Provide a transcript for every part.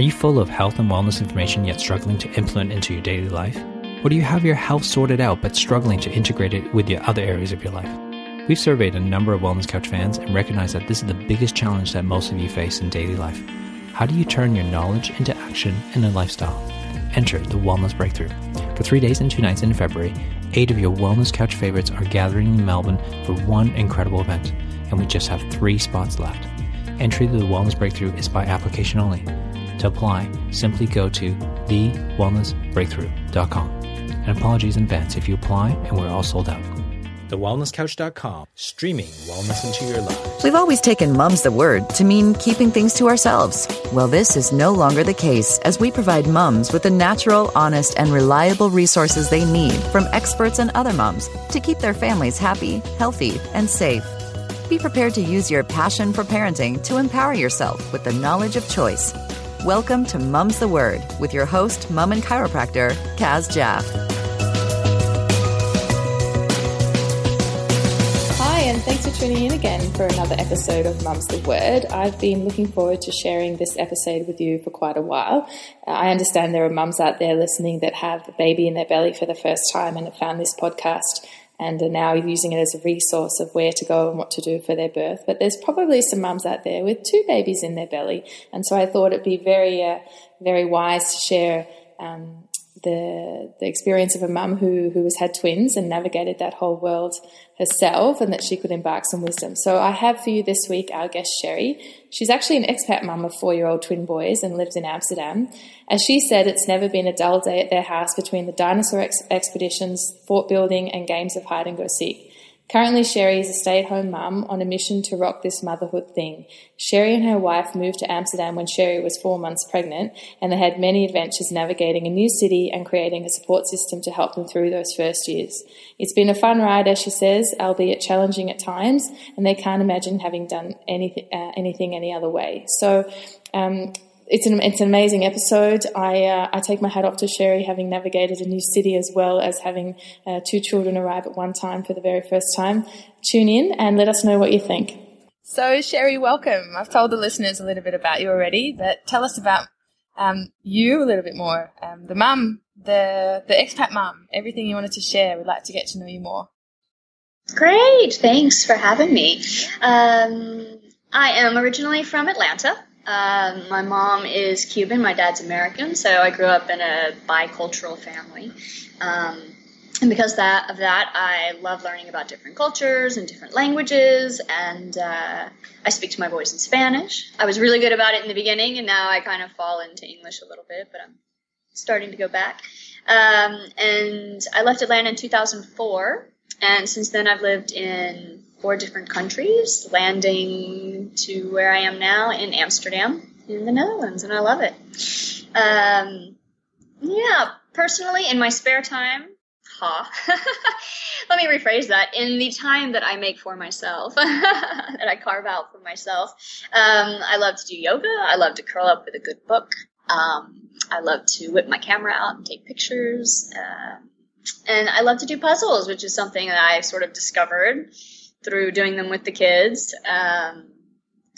Are you full of health and wellness information yet struggling to implement into your daily life? Or do you have your health sorted out but struggling to integrate it with your other areas of your life? We've surveyed a number of Wellness Couch fans and recognize that this is the biggest challenge that most of you face in daily life. How do you turn your knowledge into action and a lifestyle? Enter the Wellness Breakthrough. For three days and two nights in February, eight of your Wellness Couch favorites are gathering in Melbourne for one incredible event, and we just have three spots left. Entry to the Wellness Breakthrough is by application only. To apply, simply go to thewellnessbreakthrough.com. And apologies in advance if you apply and we're all sold out. TheWellnessCouch.com, streaming wellness into your lives. We've always taken Mum's the word to mean keeping things to ourselves. Well, this is no longer the case as we provide mums with the natural, honest, and reliable resources they need from experts and other mums to keep their families happy, healthy, and safe. Be prepared to use your passion for parenting to empower yourself with the knowledge of choice. Welcome to Mum's the Word with your host, mum and chiropractor, Kaz Jaff. Hi, and thanks for tuning in again for another episode of Mum's the Word. I've been looking forward to sharing this episode with you for quite a while. Uh, I understand there are mums out there listening that have a baby in their belly for the first time and have found this podcast and are now using it as a resource of where to go and what to do for their birth. But there's probably some mums out there with two babies in their belly, and so I thought it'd be very, uh, very wise to share um, the the experience of a mum who who has had twins and navigated that whole world herself, and that she could embark some wisdom. So I have for you this week our guest Sherry. She's actually an expat mum of four year old twin boys and lives in Amsterdam. As she said, it's never been a dull day at their house between the dinosaur ex- expeditions, fort building, and games of hide and go seek. Currently, Sherry is a stay at home mum on a mission to rock this motherhood thing. Sherry and her wife moved to Amsterdam when Sherry was four months pregnant, and they had many adventures navigating a new city and creating a support system to help them through those first years. It's been a fun ride, as she says, albeit challenging at times, and they can't imagine having done anything, uh, anything any other way. So, um, it's an it's an amazing episode. I uh, I take my hat off to Sherry having navigated a new city as well as having uh, two children arrive at one time for the very first time. Tune in and let us know what you think. So Sherry, welcome. I've told the listeners a little bit about you already, but tell us about um, you a little bit more. Um, the mum, the the expat mum, everything you wanted to share. We'd like to get to know you more. Great, thanks for having me. Um, I am originally from Atlanta. Um, my mom is Cuban, my dad's American, so I grew up in a bicultural family. Um, and because that of that, I love learning about different cultures and different languages, and uh, I speak to my boys in Spanish. I was really good about it in the beginning, and now I kind of fall into English a little bit, but I'm starting to go back. Um, and I left Atlanta in 2004, and since then I've lived in four different countries, landing to where I am now in Amsterdam in the Netherlands, and I love it. Um, yeah, personally, in my spare time, ha. Let me rephrase that. In the time that I make for myself, that I carve out for myself, um, I love to do yoga. I love to curl up with a good book. Um, I love to whip my camera out and take pictures. Uh, and I love to do puzzles, which is something that I sort of discovered through doing them with the kids. Um,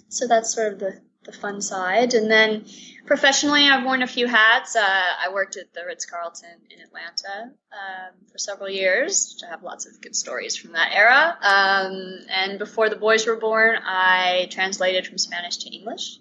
so that's sort of the, the fun side. And then professionally, I've worn a few hats. Uh, I worked at the Ritz Carlton in Atlanta um, for several years, I have lots of good stories from that era. Um, and before the boys were born, I translated from Spanish to English.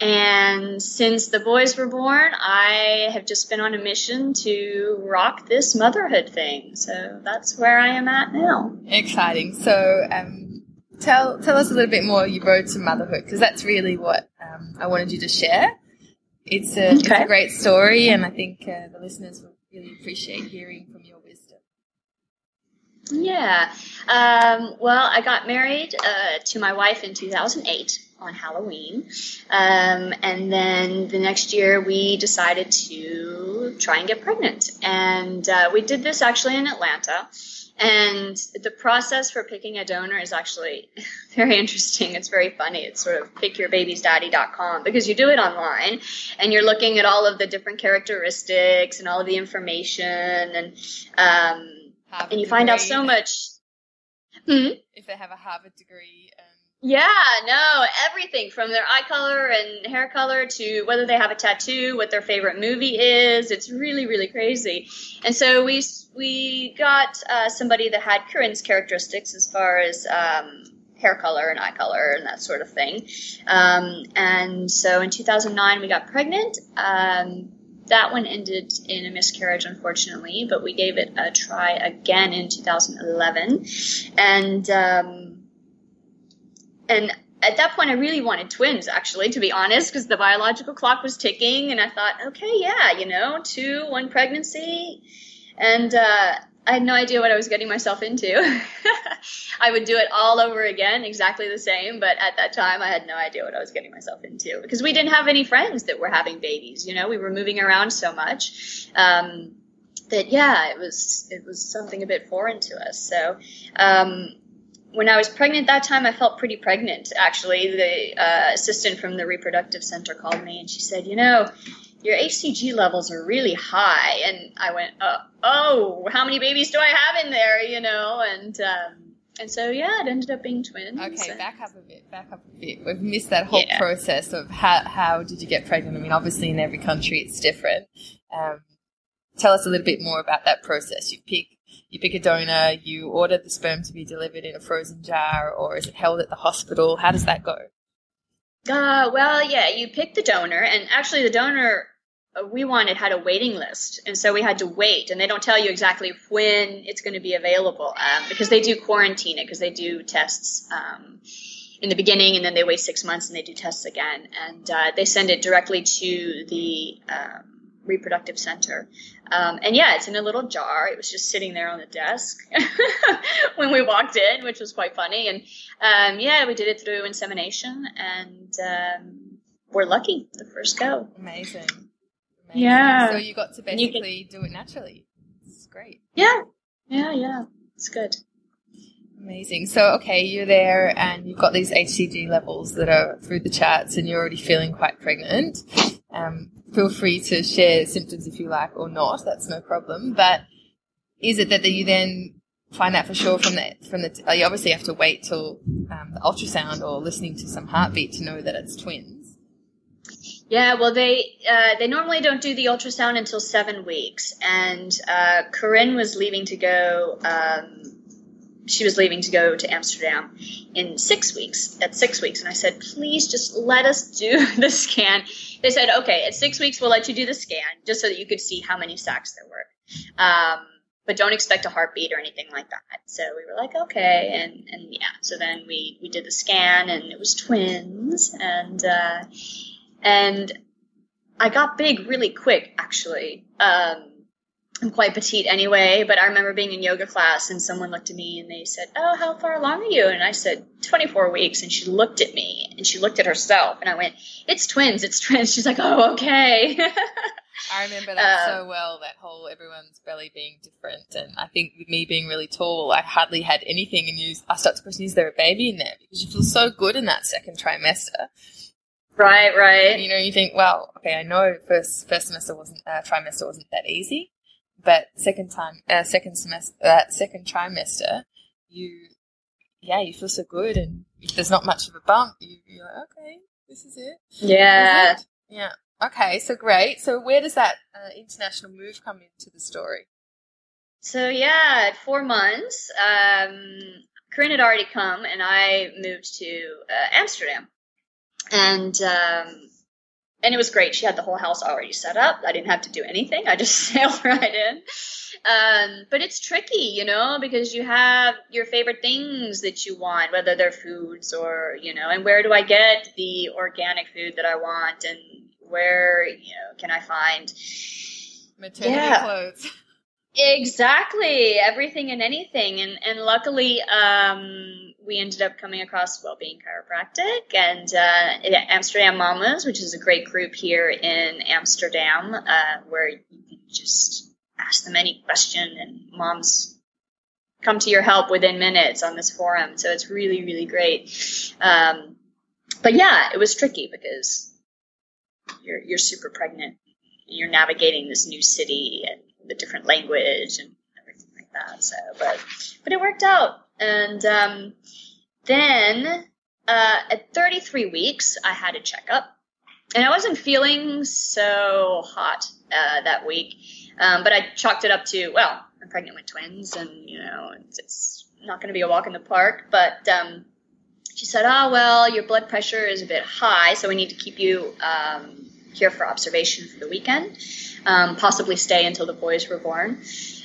And since the boys were born, I have just been on a mission to rock this motherhood thing. So that's where I am at now. Exciting. So, um, tell tell us a little bit more your road to motherhood because that's really what um, I wanted you to share. It's a, okay. it's a great story, and I think uh, the listeners will really appreciate hearing from your wisdom. Yeah. Um, well, I got married uh, to my wife in 2008 on Halloween. Um, and then the next year we decided to try and get pregnant. And uh, we did this actually in Atlanta. And the process for picking a donor is actually very interesting. It's very funny. It's sort of pickyourbabiesdaddy.com because you do it online and you're looking at all of the different characteristics and all of the information and um, and you find out so much. Hmm? If they have a Harvard degree. Um Yeah, no, everything from their eye color and hair color to whether they have a tattoo, what their favorite movie is. It's really, really crazy. And so we we got uh, somebody that had Corinne's characteristics as far as um, hair color and eye color and that sort of thing. Um, and so in 2009 we got pregnant. Um, that one ended in a miscarriage, unfortunately, but we gave it a try again in 2011. And um, and at that point, I really wanted twins, actually, to be honest, because the biological clock was ticking, and I thought, okay, yeah, you know, two, one pregnancy, and uh, I had no idea what I was getting myself into. I would do it all over again, exactly the same, but at that time, I had no idea what I was getting myself into because we didn't have any friends that were having babies. You know, we were moving around so much. Um, that yeah, it was it was something a bit foreign to us. So um, when I was pregnant that time, I felt pretty pregnant. Actually, the uh, assistant from the reproductive center called me and she said, "You know, your HCG levels are really high." And I went, uh, "Oh, how many babies do I have in there?" You know, and um, and so yeah, it ended up being twins. Okay, and, back up a bit. Back up a bit. We've missed that whole Yeah. process of how how did you get pregnant? I mean, obviously in every country it's different. Um, tell us a little bit more about that process. You pick you pick a donor. You order the sperm to be delivered in a frozen jar, or is it held at the hospital? How does that go? Uh, well, yeah, you pick the donor, and actually, the donor uh, we wanted had a waiting list, and so we had to wait. And they don't tell you exactly when it's going to be available um, because they do quarantine it because they do tests um, in the beginning, and then they wait six months and they do tests again, and uh, they send it directly to the um, reproductive center. Um, and yeah, it's in a little jar. It was just sitting there on the desk when we walked in, which was quite funny. And um, yeah, we did it through insemination, and um, we're lucky the first go. Amazing. Amazing. Yeah. So you got to you can- basically do it naturally. It's great. Yeah, yeah, yeah. It's good. Amazing. So, okay, you're there and you've got these HCG levels that are through the charts and you're already feeling quite pregnant. Um, feel free to share symptoms if you like or not. That's no problem. But is it that you then find out for sure from the, from the, uh, you obviously have to wait till um, the ultrasound or listening to some heartbeat to know that it's twins. Yeah, well, they uh, they normally don't do the ultrasound until seven weeks, and uh, Corinne was leaving to go. Um, she was leaving to go to Amsterdam in six weeks. At six weeks, and I said, "Please, just let us do the scan." They said, "Okay, at six weeks, we'll let you do the scan, just so that you could see how many sacs there were." Um, but don't expect a heartbeat or anything like that. So we were like, okay, and and yeah. So then we we did the scan, and it was twins, and. Uh, and I got big really quick, actually. Um, I'm quite petite anyway, but I remember being in yoga class and someone looked at me and they said, "Oh, how far along are you?" And I said, "24 weeks." And she looked at me and she looked at herself and I went, "It's twins, it's twins." She's like, "Oh, okay." I remember that Uh, so well, that whole everyone's belly being different. And I think with me being really tall, I hardly had anything. And you, I start to question, is there a baby in there? Because you feel so good in that second trimester. right, And, right. you know, you think, well, okay, I know first first semester wasn't uh, trimester wasn't that easy, but second time, uh, second semester, uh, second trimester, you, yeah, you feel so good, and if there's not much of a bump, you, you're like, okay, this is it. Yeah. Is it. yeah. Okay, so great. So where does that uh, international move come into the story? So yeah, at four months, um, Corinne had already come, and I moved to uh, Amsterdam, and um, and it was great. She had the whole house already set up. I didn't have to do anything. I just sailed right in. Um, but it's tricky, you know, because you have your favorite things that you want, whether they're foods or you know, and where do I get the organic food that I want, and where you know can I find Maternity Yeah. clothes. Exactly, everything and anything, and and luckily, um, we ended up coming across Wellbeing Chiropractic and uh, Amsterdam Mamas, which is a great group here in Amsterdam, uh, where you can just ask them any question, and moms come to your help within minutes on this forum. So it's really, really great. Um, but yeah, it was tricky because you're you're super pregnant, and you're navigating this new city and the different language and everything like that. So, but but it worked out, and um, then uh, at 33 weeks, I had a checkup, and I wasn't feeling so hot uh, that week. Um, but I chalked it up to well, I'm pregnant with twins, and you know, it's, it's not going to be a walk in the park. But um, she said, "Oh well, your blood pressure is a bit high, so we need to keep you um, here for observation for the weekend, um, possibly stay until the boys were born."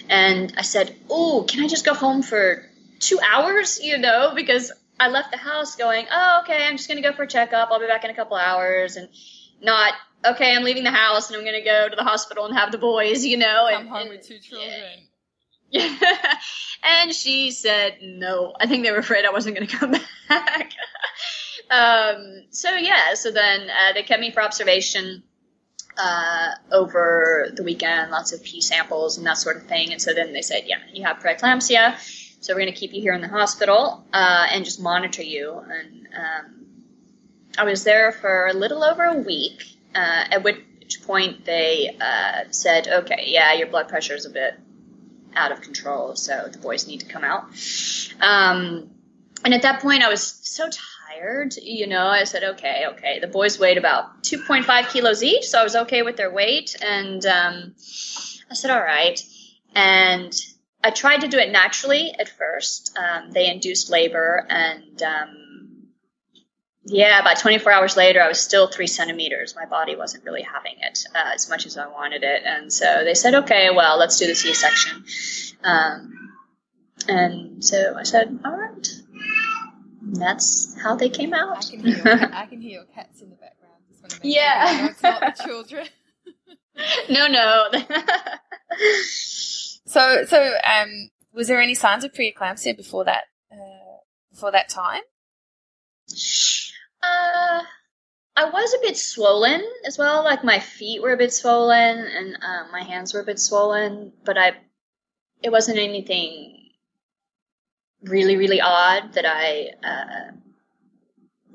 And I said, "Oh, can I just go home for two hours? You know, because I left the house going, oh, okay, I'm just going to go for a checkup. I'll be back in a couple hours, and not okay, I'm leaving the house and I'm going to go to the hospital and have the boys, you know. Come and, home and, with two children. Yeah. and she said no. I think they were afraid I wasn't going to come back. um, so yeah, so then uh, they kept me for observation uh, over the weekend, lots of pee samples and that sort of thing. And so then they said, yeah, you have preeclampsia, so we're going to keep you here in the hospital uh, and just monitor you. And um, I was there for a little over a week, uh, at which point they uh, said, okay, yeah, your blood pressure is a bit out of control, so the boys need to come out. Um, and at that point, I was so tired, you know, I said, okay, okay. The boys weighed about 2.5 kilos each, so I was okay with their weight. And um, I said, all right. And I tried to do it naturally at first. Um, they induced labor, and um, yeah, about 24 hours later, I was still three centimeters. My body wasn't really having it uh, as much as I wanted it, and so they said, "Okay, well, let's do the C-section." Um, and so I said, "All right." That's how they came I out. can hear. I can hear your cats in the background. Just want to make Yeah. Sure. It's not the children. no, no. So, so, um, was there any signs of preeclampsia before that, uh, before that time? Uh, I was a bit swollen as well. Like my feet were a bit swollen and uh, my hands were a bit swollen, but I, it wasn't anything really, really odd that I uh,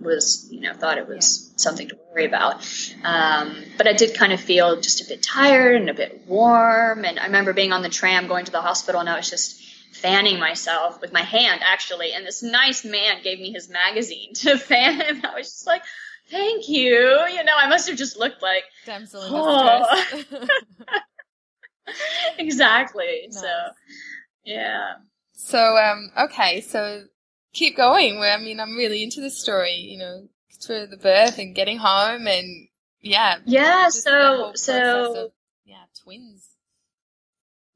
was, you know, thought it was something to worry about. Um, but I did kind of feel just a bit tired and a bit warm. And I remember being on the tram going to the hospital, and I was just fanning myself with my hand actually and this nice man gave me his magazine to fan and i was just like thank you you know i must have just looked like Damsel in Oh. exactly Nice. so yeah so, um, okay, so keep going. I mean, I'm really into this story, you know, through the birth and getting home and yeah. yeah just that whole so so of, yeah, twins.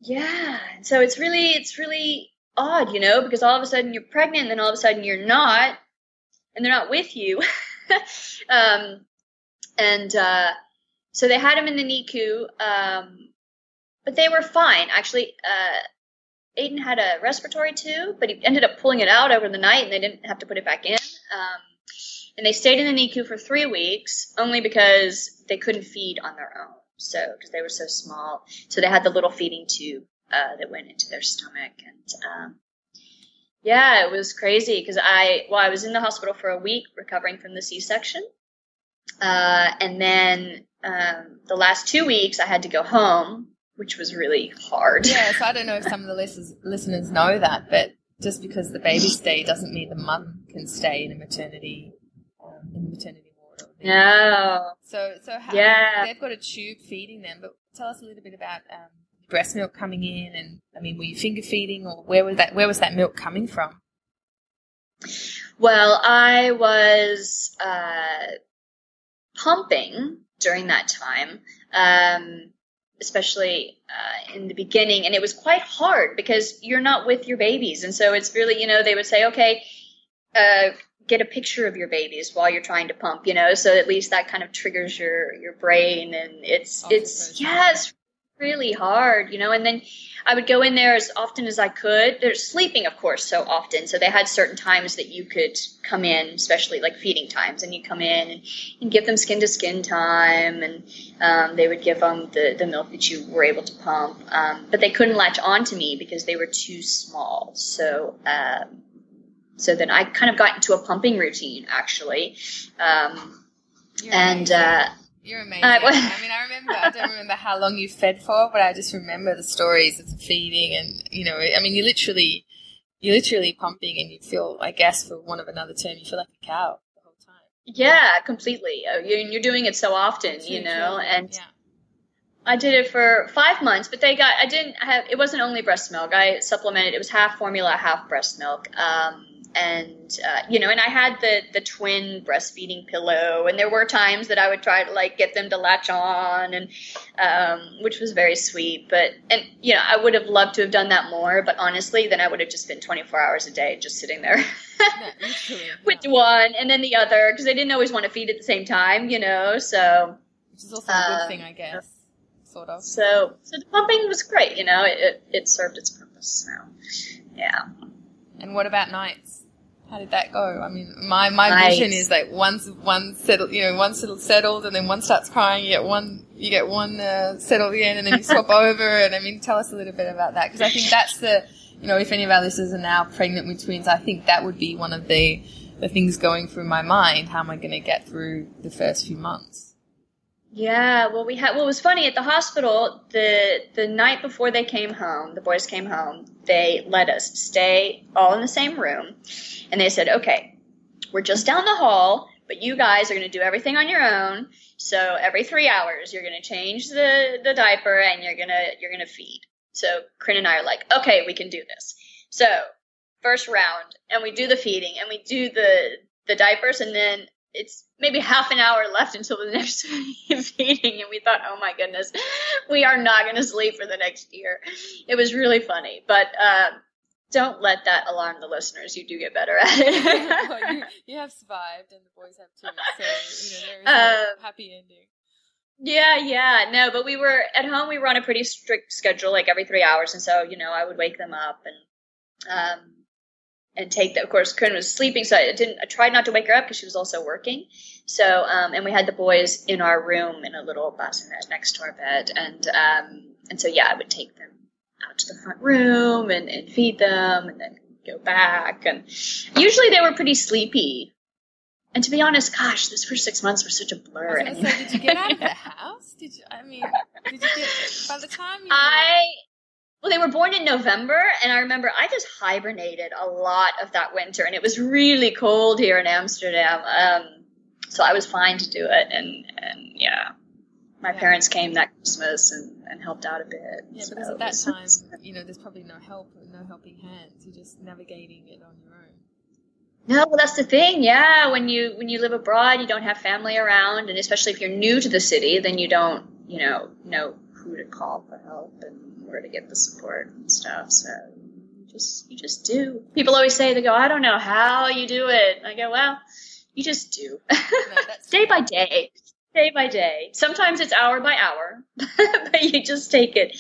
yeah so it's really it's really odd you know because all of a sudden you're pregnant and then all of a sudden you're not and they're not with you um and uh so they had him in the NICU um but they were fine actually uh Aiden had a respiratory tube, but he ended up pulling it out over the night, and they didn't have to put it back in. Um, and they stayed in the NICU for three weeks, only because they couldn't feed on their own. So, because they were so small, so they had the little feeding tube uh, that went into their stomach, and um, yeah, it was crazy because I, well, I was in the hospital for a week recovering from the C-section, uh, and then um, the last two weeks I had to go home, which was really hard. Yeah, so I don't know if some of the listeners, listeners know that, but just because the baby stay doesn't mean the mum can stay in a maternity, um, in the maternity ward. No. So, so how, Yeah. they've got a tube feeding them, but tell us a little bit about um, breast milk coming in, and I mean, were you finger feeding, or where was that? Where was that milk coming from? Well, I was uh, pumping during that time, um, especially uh, in the beginning, and it was quite hard because you're not with your babies, and so it's really, you know, they would say, okay, uh, get a picture of your babies while you're trying to pump, you know, so at least that kind of triggers your your brain, and it's it's Oxytocin. Really hard, you know, and then I would go in there as often as I could. They're sleeping, of course, so often. So they had certain times that you could come in, especially like feeding times, and you come in and, and give them skin to skin time, and um, they would give them the, the milk that you were able to pump. Um, but they couldn't latch on to me because they were too small. So, um, so then I kind of got into a pumping routine actually. Um, and uh, You're amazing. I- I mean, I remember. I don't remember how long you fed for, but I just remember the stories of the feeding, and you know, I mean, you literally you're literally pumping and you feel, I guess, for one of another term, you feel like a cow the whole time. Yeah, completely. Uh, you- You're doing it so often, you know, true. and yeah. I did it for five months, but they got, I didn't have, it wasn't only breast milk. I supplemented, it was half formula, half breast milk. Um, and, uh, you know, and I had the, the twin breastfeeding pillow, and there were times that I would try to like get them to latch on, and, um, which was very sweet. But, and, you know, I would have loved to have done that more, but honestly, then I would have just been 24 hours a day just sitting there. Literally. With yeah. one and then the other because I didn't always want to feed at the same time, you know. So Which is also a good thing, I guess. Sort of. So, so the pumping was great. You know, it it, it served its purpose. So, yeah. And what about nights? How did that go? I mean, my my Nights. vision is like once one settled, you know, once it's settled, and then one starts crying, you get one, you get one uh, settled again, and then you swap over. And I mean, tell us a little bit about that because I think that's the, you know, if any of our listeners are now pregnant with twins, I think that would be one of the the things going through my mind. How am I going to get through the first few months? Yeah, well, we had. Well, it was funny at the hospital. The the night before they came home, the boys came home. They let us stay all in the same room, and they said, "Okay, we're just down the hall, but you guys are going to do everything on your own. So every three hours, you're going to change the the diaper, and you're gonna you're gonna feed." So Corinne and I are like, "Okay, we can do this." So first round, and we do the feeding, and we do the the diapers, and then it's maybe half an hour left until the next feeding, and we thought, oh my goodness, we are not going to sleep for the next year. It was really funny, but uh, don't let that alarm the listeners. You do get better at Well, you, it. you have survived, and the boys have too, so you know there is Um, a happy ending. yeah, yeah, no, but we were at home. We were on a pretty strict schedule, like every three hours, and so you know I would wake them up and um, and take that. Of course, Corinne was sleeping, so I didn't. I tried not to wake her up because she was also working. So, um, and we had the boys in our room in a little bassinet next to our bed, and um, and so yeah, I would take them out to the front room and, and feed them, and then go back. And usually they were pretty sleepy. And to be honest, gosh, those first six months were such a blur. I was gonna say, did you get out of the house? Did you? I mean, did you get by the time you? I well, they were born in November, and I remember I just hibernated a lot of that winter, and it was really cold here in Amsterdam. Um, so I was fine to do it, and and yeah, my Yeah. parents came that Christmas and, and helped out a bit. Yeah, So because at that was- time, you know, there's probably no help, no helping hands. You're just navigating it on your own. No, well, that's the thing. Yeah, when you when you live abroad, you don't have family around, and especially if you're new to the city, then you don't, you know, know who to call for help and where to get the support and stuff. So just you just do. People always say they go, I don't know how you do it. I go, well, you just do, that's day by day, day by day. Sometimes it's hour by hour, but you just take it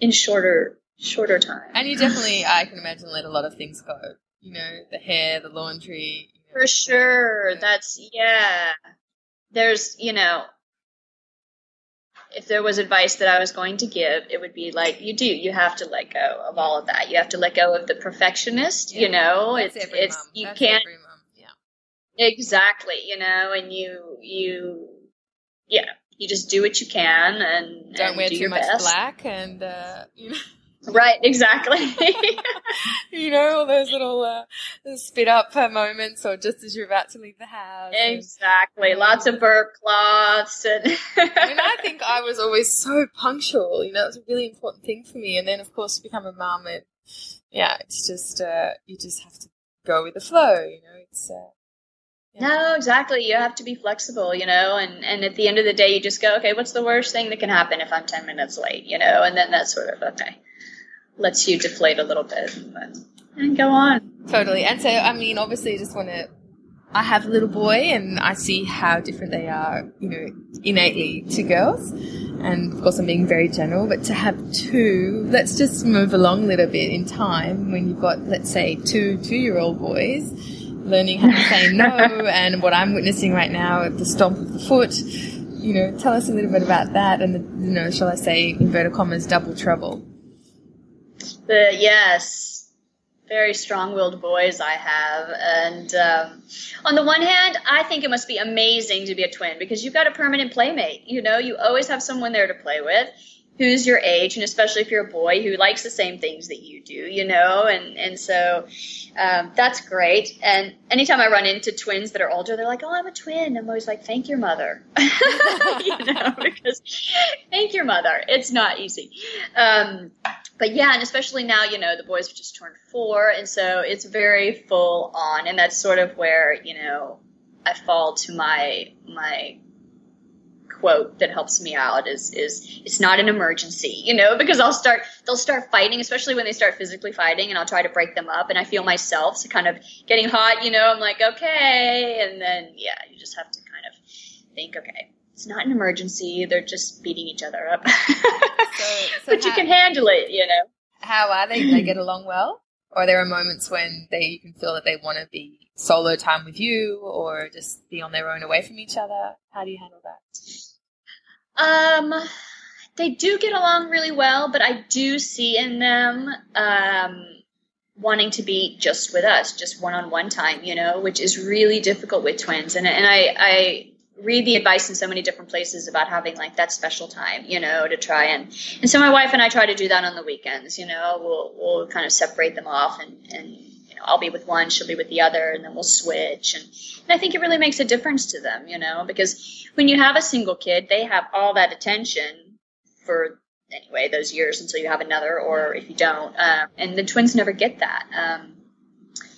in shorter shorter time. And you definitely, I can imagine, let a lot of things go. You know, the hair, the laundry. You know, For sure. That's yeah. There's, you know, if there was advice that I was going to give, it would be like you do. You have to let go of all of that. You have to let go of the perfectionist. You know, That's it's it's mum. you That's can't. Yeah. exactly. You know, and you you yeah. You just do what you can and Don't and wear do too your much best. black, and uh, you know, Right, exactly. you know, all those little uh, spit up moments, or just as you're about to leave the house. and- exactly. Lots of burp cloths and I mean, I think I was always so punctual. You know, it was a really important thing for me. And then, of course, to become a mum, it, yeah, it's just uh, you just have to go with the flow. You know, it's uh, yeah. No, exactly. You have to be flexible, you know, and, and at the end of the day, you just go, okay, what's the worst thing that can happen if I'm 10 minutes late, you know, and then that sort of, okay, lets you deflate a little bit and, and go on. totally. And so, I mean, obviously, I just want to. I have a little boy, and I see how different they are, you know, innately to girls. And of course, I'm being very general, but to have two, let's just move along a little bit in time when you've got, let's say, two two year old boys learning how to say no, and what I'm witnessing right now at the stomp of the foot. You know, tell us a little bit about that, and the, you know, shall I say, inverted commas, double trouble. Yes, very strong-willed boys I have. And um, on the one hand, I think it must be amazing to be a twin because you've got a permanent playmate. You know, you always have someone there to play with. who's your age, and especially if you're a boy who likes the same things that you do, you know, and and so um, that's great. And anytime I run into twins that are older, they're like, "Oh, I'm a twin." I'm always like, "Thank your mother," you know, because thank your mother. It's not easy. Um, but yeah, and especially now, you know, the boys have just turned four, and so it's very full on, and that's sort of where you know I fall to my my quote that helps me out is is it's not an emergency, you know, because I'll start they'll start fighting, especially when they start physically fighting, and I'll try to break them up, and I feel myself so kind of getting hot, you know. I'm like, okay, and then yeah, you just have to kind of think, okay, it's not an emergency. They're just beating each other up, so, so but how, you can handle it, you know. How are they? they get along well, or there are moments when they you can feel that they want to be solo time with you, or just be on their own away from each other. How do you handle that? Um, they do get along really well, but I do see in them um, wanting to be just with us, just one on one time, you know, which is really difficult with twins. And and I I read the advice in so many different places about having like that special time, you know, to try and and so my wife and I try to do that on the weekends, you know, we'll we'll kind of separate them off and and you know, I'll be with one, she'll be with the other, and then we'll switch. And, and I think it really makes a difference to them, you know, because when you have a single kid, they have all that attention for anyway those years until you have another, or if you don't. Um, and the twins never get that. Um,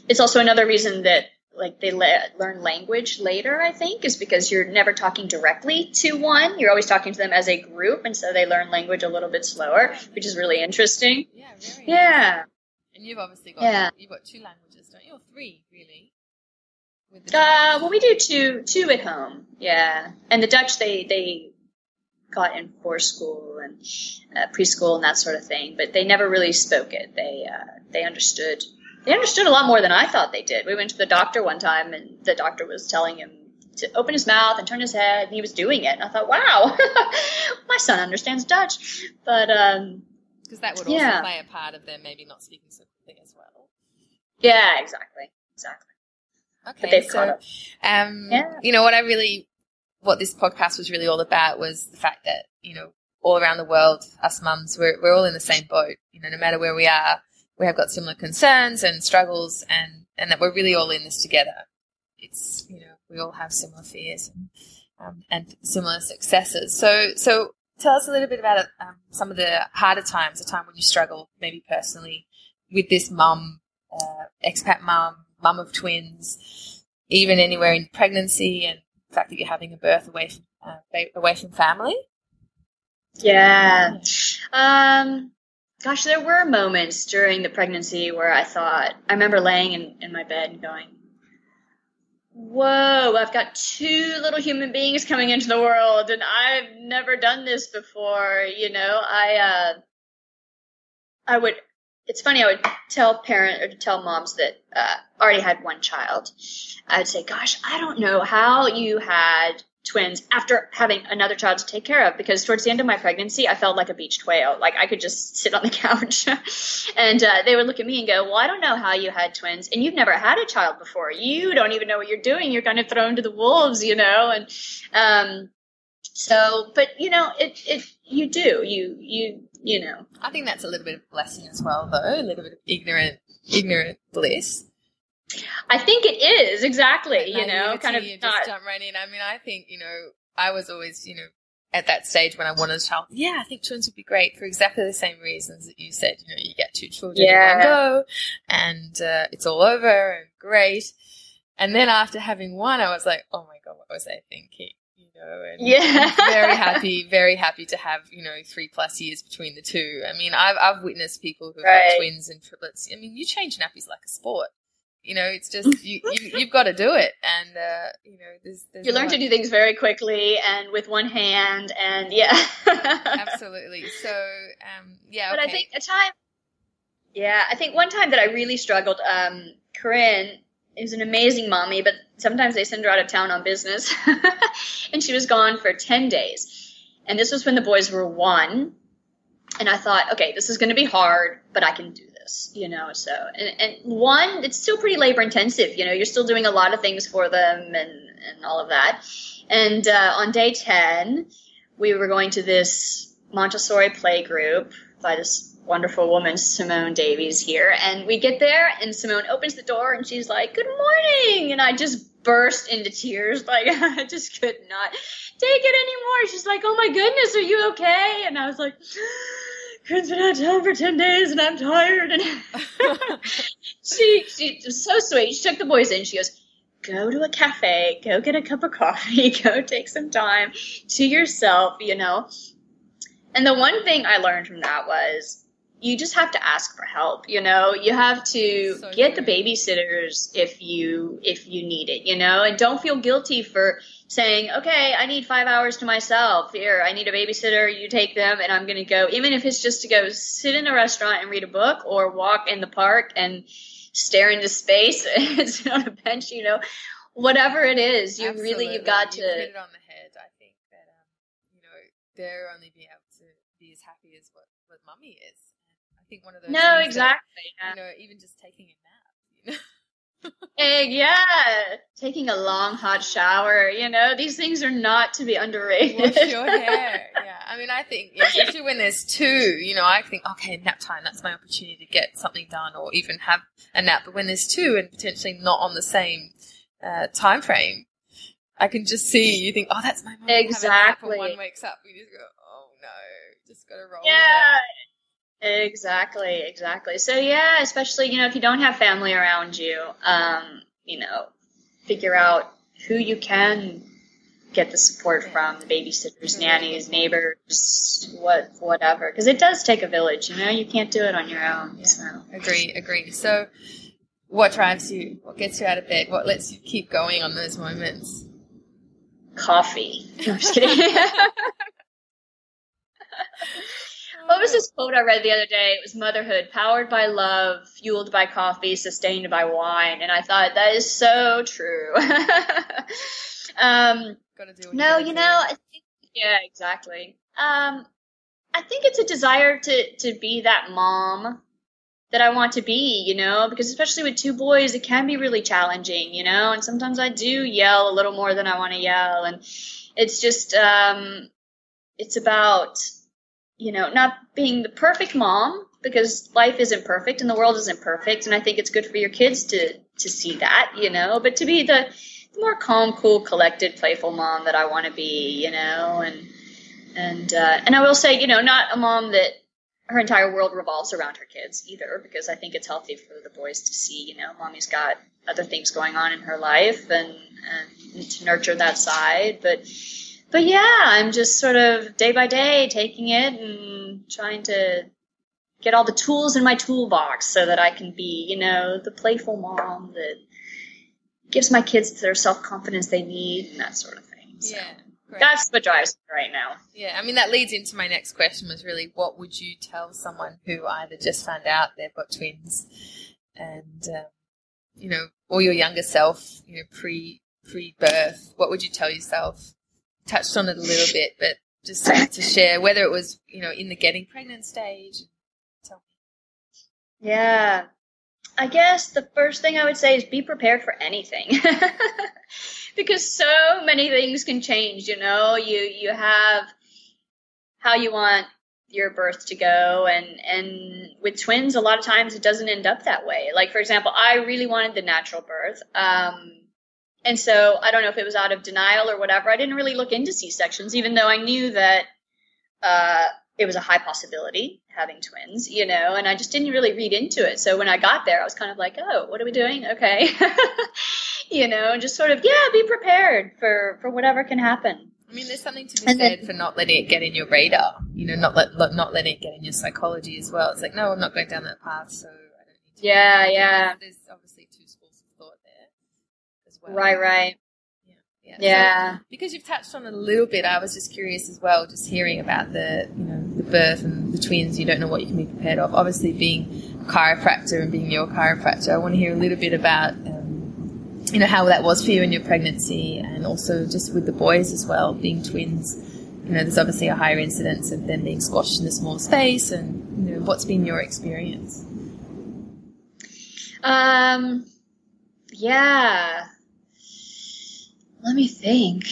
it's also another reason that like they le- learn language later i think is because you're never talking directly to one you're always talking to them as a group and so they learn language a little bit slower which is really interesting yeah yeah and you've obviously got yeah. you've got two languages, don't you? Or three, really? uh, well, we do two two at home, yeah. And the Dutch they they got in for school and uh, preschool and that sort of thing, but they never really spoke it. They uh, they understood they understood a lot more than I thought they did. We went to the doctor one time, and the doctor was telling him to open his mouth and turn his head, and he was doing it. And I thought, wow, my son understands Dutch. But um, because that would also yeah. play a part of them maybe not speaking so quickly as well. Yeah, exactly, exactly. Okay, so um, yeah. you know what I really, what this podcast was really all about was the fact that you know all around the world, us mums, we're we're all in the same boat. You know, no matter where we are, we have got similar concerns and struggles, and and that we're really all in this together. It's you know we all have similar fears and, um, and similar successes. So so tell us a little bit about um, some of the harder times, the time when you struggle, maybe personally, with this mum, uh, expat mum, mum of twins, even anywhere in pregnancy, and the fact that you're having a birth away from uh, away from family. Yeah. Um, gosh, there were moments during the pregnancy where I thought, I remember laying in, in my bed and going, whoa, I've got two little human beings coming into the world and I've never done this before. You know, I, uh, I would, it's funny, I would tell parent or tell moms that, uh, already had one child. I'd say, gosh, I don't know how you had twins after having another child to take care of because towards the end of my pregnancy, I felt like a beached whale. Like I could just sit on the couch and uh, they would look at me and go, Well, I don't know how you had twins and you've never had a child before. You don't even know what you're doing. You're kind of thrown to the wolves, you know? And, um, so, but you know, it, it, you do, you, you, you know. I think that's a little bit of blessing as well, though, a little bit of ignorant, ignorant bliss. I think it is exactly, you know, kind of just not... jump right in. I mean, I think you know, I was always, you know, at that stage when I wanted a child. Yeah, I think twins would be great for exactly the same reasons that you said. You know, you get two children yeah. in one go, and uh, it's all over and great. And then after having one, I was like, oh my god, what was I thinking? You know, and yeah, very happy, very happy to have you know three plus years between the two. I mean, I've I've witnessed people who've right. got twins and triplets. I mean, you change nappies like a sport. You know, it's just you, you have got to do it, and uh, you know, there's, there's you learn to do things very quickly and with one hand, and yeah, absolutely. So, um, yeah, but I think a time, yeah, I think one time that I really struggled. Um, Corinne is an amazing mommy, but sometimes they send her out of town on business, and she was gone for ten days, and this was when the boys were one, and I thought, okay, this is going to be hard, but I can do this, you know. So, and, and one, it's still pretty labor intensive. You know, you're still doing a lot of things for them and and all of that. And uh, on day ten, we were going to this Montessori play group by this wonderful woman, Simone Davies here. And we get there and Simone opens the door and she's like, good morning. And I just burst into tears. Like I just could not take it anymore. She's like, oh my goodness, are you okay? And I was like, Out of town for 10 days and I'm tired. And she, she was so sweet. She took the boys in. She goes, go to a cafe, go get a cup of coffee, go take some time to yourself, you know. And the one thing I learned from that was you just have to ask for help, you know. You have to so get true. the babysitters if you if you need it, you know, and don't feel guilty for saying, "Okay, I need 5 hours to myself. Here, I need a babysitter, you take them and I'm going to go." Even if it's just to go sit in a restaurant and read a book or walk in the park and stare into space and sit on a bench, you know, whatever it is, you Absolutely. really you've got you to hit it on the head. I think that um, you know they're only being able to be as happy as what what mummy is. Think one of those. No, exactly. That, yeah. You know, even just taking a nap. You know. Hey, yeah, taking a long hot shower. You know, these things are not to be underrated. Wash your hair. Yeah, I mean, I think yeah, especially when there's two. You know, I think okay, nap time. That's my opportunity to get something done, or even have a nap. But when there's two and potentially not on the same uh, time frame, I can just see you think, oh, that's my mom. Exactly. When one wakes up, we just go, oh no, just gotta roll. Yeah. Exactly, exactly. So yeah, especially you know if you don't have family around you, um, you know, figure out who you can get the support from, the babysitters, nannies, neighbors, what whatever, because it does take a village. You know, you can't do it on your own. Yeah. So agree, agree. So, what drives you? What gets you out of bed? What lets you keep going on those moments? Coffee. No, I'm just kidding. What was this quote I read the other day? It was motherhood, powered by love, fueled by coffee, sustained by wine. And I thought that is so true. um, no, you know, I think, yeah, exactly. Um, I think it's a desire to, to be that mom that I want to be, you know, because especially with two boys, it can be really challenging, you know, and sometimes I do yell a little more than I want to yell. And it's just, um, it's about you know, not being the perfect mom because life isn't perfect and the world isn't perfect. And I think it's good for your kids to, to see that, you know, but to be the, the more calm, cool, collected, playful mom that I want to be, you know, and, and, uh, and I will say, you know, not a mom that her entire world revolves around her kids either, because I think it's healthy for the boys to see, you know, mommy's got other things going on in her life and, and to nurture that side. But, but yeah, I'm just sort of day by day taking it and trying to get all the tools in my toolbox so that I can be, you know, the playful mom that gives my kids their self confidence they need and that sort of thing. So yeah. Great. That's what drives me right now. Yeah, I mean that leads into my next question was really what would you tell someone who either just found out they've got twins and um, you know, or your younger self, you know, pre pre birth, what would you tell yourself touched on it a little bit, but just to share whether it was, you know, in the getting pregnant stage. Yeah. I guess the first thing I would say is be prepared for anything. because so many things can change, you know. You you have how you want your birth to go and and with twins a lot of times it doesn't end up that way. Like for example, I really wanted the natural birth. Um and so I don't know if it was out of denial or whatever. I didn't really look into C sections, even though I knew that uh, it was a high possibility having twins, you know, and I just didn't really read into it. So when I got there, I was kind of like, oh, what are we doing? Okay. you know, just sort of, yeah, be prepared for, for whatever can happen. I mean, there's something to be and said then, for not letting it get in your radar, you know, not let, not letting it get in your psychology as well. It's like, no, I'm not going down that path, so I don't need to. Yeah, yeah. There's obviously well. Right, right. Yeah. Yeah. yeah. So, because you've touched on it a little bit, I was just curious as well, just hearing about the, you know, the birth and the twins, you don't know what you can be prepared of. Obviously being a chiropractor and being your chiropractor, I want to hear a little bit about, um, you know, how that was for you in your pregnancy and also just with the boys as well, being twins. You know, there's obviously a higher incidence of them being squashed in a small space and, you know, what's been your experience? Um, yeah let me think.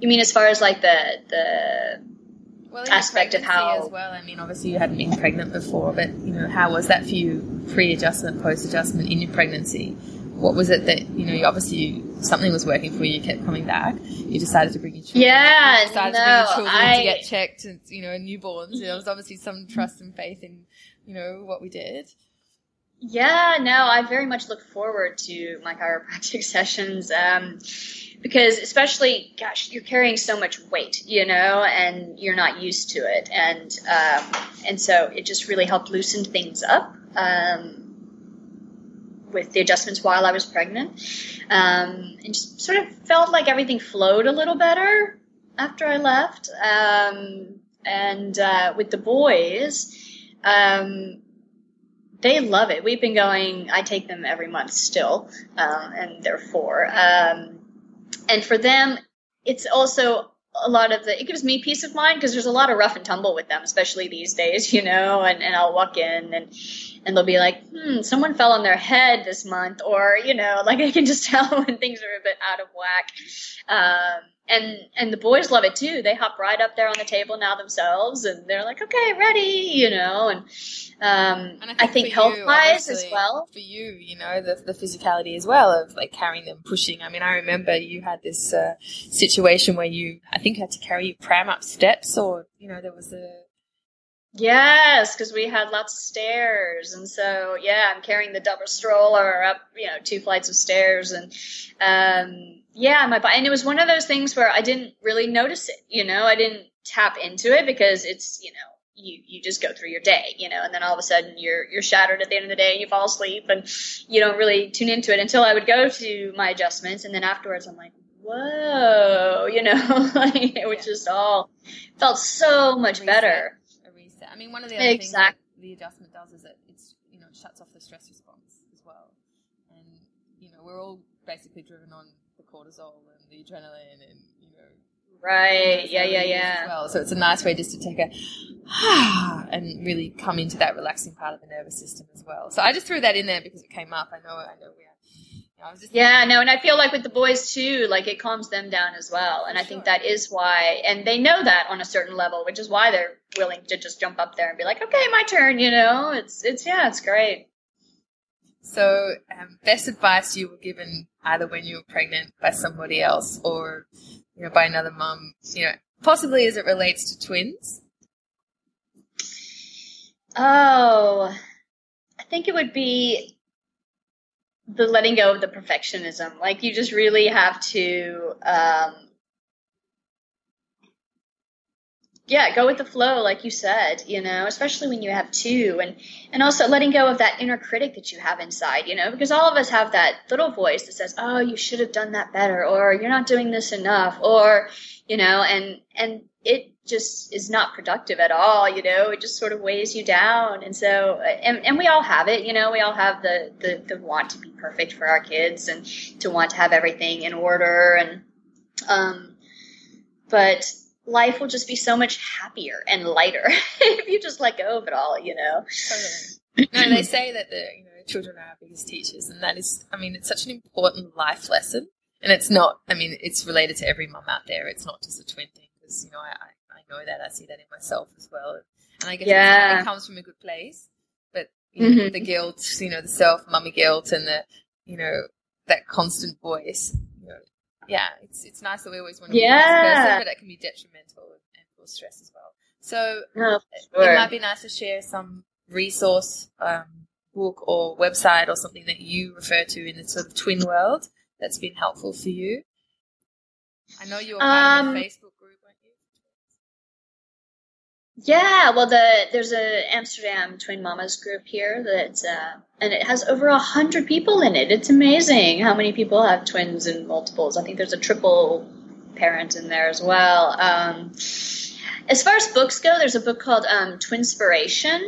You mean as far as like the the well, aspect of how- as well. I mean, obviously you hadn't been pregnant before, but you know, how was that for you? Pre-adjustment, post-adjustment in your pregnancy. What was it that you know? You obviously something was working for you. You kept coming back. You decided to bring your children. Yeah, you decided to bring your children I- to get checked. And, you know, newborns. There was obviously some trust and faith in you know what we did. Yeah, no, I very much look forward to my chiropractic sessions um, because, especially, gosh, you're carrying so much weight, you know, and you're not used to it, and um, and so it just really helped loosen things up um, with the adjustments while I was pregnant, um, and just sort of felt like everything flowed a little better after I left, um, and uh, with the boys. Um, they love it. We've been going. I take them every month still, um, and they're four. Um, and for them, it's also a lot of the. It gives me peace of mind because there's a lot of rough and tumble with them, especially these days, you know. And, and I'll walk in and and they'll be like, "Hmm, someone fell on their head this month," or you know, like I can just tell when things are a bit out of whack. Um, and and the boys love it too. They hop right up there on the table now themselves, and they're like, "Okay, ready," you know. And um, And I think, for health you, wise as well. For you, you know, the, the physicality as well of like carrying them, pushing. I mean, I remember you had this uh, situation where you, I think, you had to carry your pram up steps, or you know, there was a Yes, because we had lots of stairs, and so yeah, I'm carrying the double stroller up, you know, two flights of stairs, and um, yeah, my and it was one of those things where I didn't really notice it, you know, I didn't tap into it because it's, you know, you you just go through your day, you know, and then all of a sudden you're you're shattered at the end of the day, and you fall asleep, and you don't really tune into it until I would go to my adjustments, and then afterwards I'm like, whoa, you know, like, it was just all felt so much better. I mean, one of the other things that the adjustment does is that it's you know it shuts off the stress response as well, and you know we're all basically driven on the cortisol and the adrenaline and you know Right. Yeah, yeah, yeah. As well, so it's a nice way just to take a and really come into that relaxing part of the nervous system as well. So I just threw that in there because it came up. I know, I know we. Yeah, no, and I feel like with the boys too, like it calms them down as well. And I think Sure. that is why, and they know that on a certain level, which is why they're willing to just jump up there and be like, okay, my turn, you know? It's, it's, yeah, it's great. So, um, best advice you were given either when you were pregnant by somebody else or, you know, by another mum, you know, possibly as it relates to twins. Oh, I think it would be the letting go of the perfectionism. Like you just really have to, um, yeah, go with the flow, like you said, you know, especially when you have two and, and also letting go of that inner critic that you have inside, you know, because all of us have that little voice that says, oh, you should have done that better, or you're not doing this enough, or, you know, and, and it just is not productive at all, you know, it just sort of weighs you down. And so, and, and we all have it, you know, we all have the, the, the want to be perfect for our kids and to want to have everything in order. And, um, but life will just be so much happier and lighter if you just let go of it all, you know? Totally. no, they say that the you know children are our biggest teachers, and that is, I mean, it's such an important life lesson. And it's not, I mean, it's related to every mum out there. It's not just a twin thing, because you know, I, I know that I see that in myself as well. And I guess Yeah. it comes from a good place, but you know, Mhm. the guilt, you know, the self mummy guilt, and the you know that constant voice. You know, yeah, it's it's nice that we always want to be a nice person, but it can be detrimental and, cause stress as well. So No, it might be nice to share some resource, um, book or website or something that you refer to in the sort of twin world that's been helpful for you. I know you're Um, a Facebook group, weren't you? Yeah, well, the there's a Amsterdam Twin Mamas group here that, uh, and it has over a hundred people in it. It's amazing how many people have twins and multiples. I think there's a triple parent in there as well. Um, as far as books go, there's a book called um, Twinspiration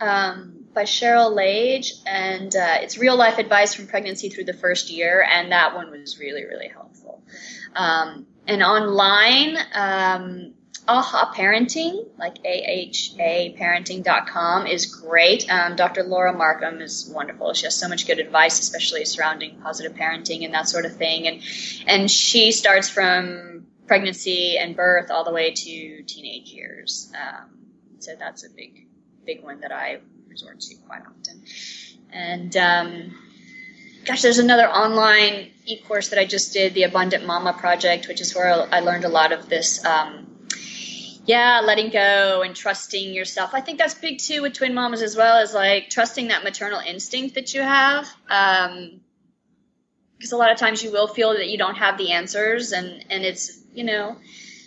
um, by Cheryl Lage, and uh, it's real life advice from pregnancy through the first year, and that one was really really helpful. Um, and online, um, AHA Parenting, like A-H-A parenting.com is great. Um, Dr. Laura Markham is wonderful. She has so much good advice, especially surrounding positive parenting and that sort of thing. And, and she starts from pregnancy and birth all the way to teenage years. Um, so that's a big, big one that I resort to quite often. And um, gosh, there's another online e-course that I just did, the Abundant Mama Project, which is where I learned a lot of this. Um, yeah, letting go and trusting yourself. I think that's big too with twin moms as well as like trusting that maternal instinct that you have. Um, because a lot of times you will feel that you don't have the answers and, and it's, you know,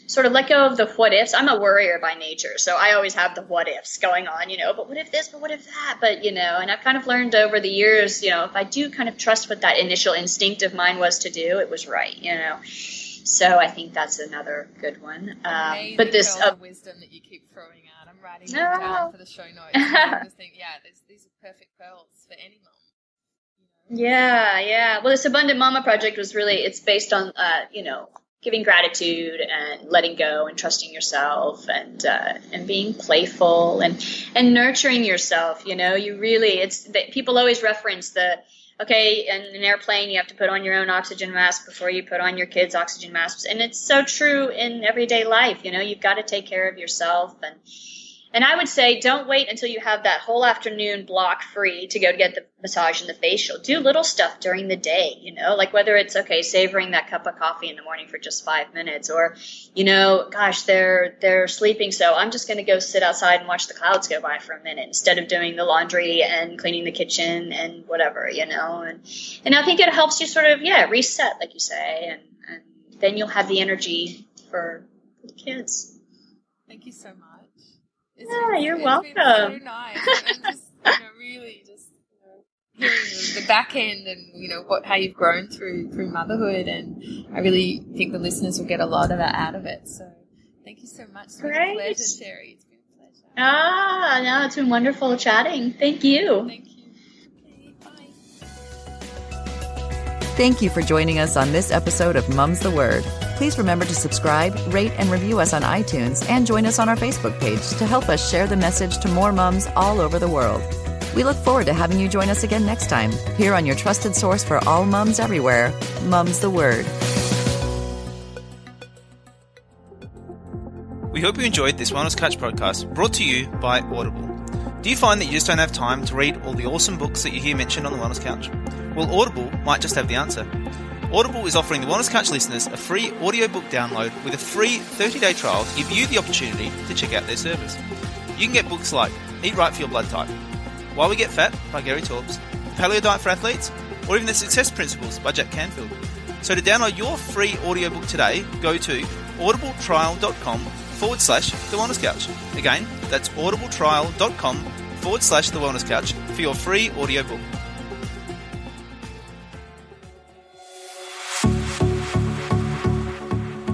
sort of let go of the what ifs. I'm a worrier by nature, so I always have the what ifs going on, you know, but what if this, but what if that? But, you know, and I've kind of learned over the years, you know, if I do kind of trust what that initial instinct of mine was to do, it was right, you know. So I think that's another good one. Um, but this uh, wisdom that you keep throwing out, I'm writing no. them down for the show notes. I just think, yeah, these are perfect pearls for any mom. Yeah, yeah. Well, this Abundant Mama project was really it's based on uh, you know giving gratitude and letting go and trusting yourself and uh, and being playful and and nurturing yourself. You know, you really it's people always reference the okay in an airplane you have to put on your own oxygen mask before you put on your kids oxygen masks. And it's so true in everyday life you know you've got to take care of yourself and and I would say don't wait until you have that whole afternoon block free to go get the massage and the facial. Do little stuff during the day, you know, like whether it's okay savoring that cup of coffee in the morning for just 5 minutes or you know, gosh, they're they're sleeping so I'm just going to go sit outside and watch the clouds go by for a minute instead of doing the laundry and cleaning the kitchen and whatever, you know. And and I think it helps you sort of yeah, reset like you say and and then you'll have the energy for the kids. Thank you so much. It's yeah, been, you're welcome. so nice. and just, you know, really just you know, hearing the back end and you know what how you've grown through through motherhood, and I really think the listeners will get a lot of that out of it. So thank you so much. It's been Great. a pleasure, Sherry. It's been a pleasure. Ah, no, it's been wonderful chatting. Thank you. Thank you. Thank you for joining us on this episode of Mum's the Word. Please remember to subscribe, rate, and review us on iTunes and join us on our Facebook page to help us share the message to more mums all over the world. We look forward to having you join us again next time, here on your trusted source for all mums everywhere, Mum's the Word. We hope you enjoyed this Wellness Couch podcast brought to you by Audible. Do you find that you just don't have time to read all the awesome books that you hear mentioned on the Wellness Couch? Well, Audible might just have the answer. Audible is offering the Wellness Couch listeners a free audiobook download with a free 30 day trial to give you the opportunity to check out their service. You can get books like Eat Right for Your Blood Type, Why We Get Fat by Gary Taubes, Paleo Diet for Athletes, or even The Success Principles by Jack Canfield. So to download your free audiobook today, go to audibletrial.com forward slash The Wellness Couch. Again, that's audibletrial.com forward slash The Wellness Couch for your free audiobook.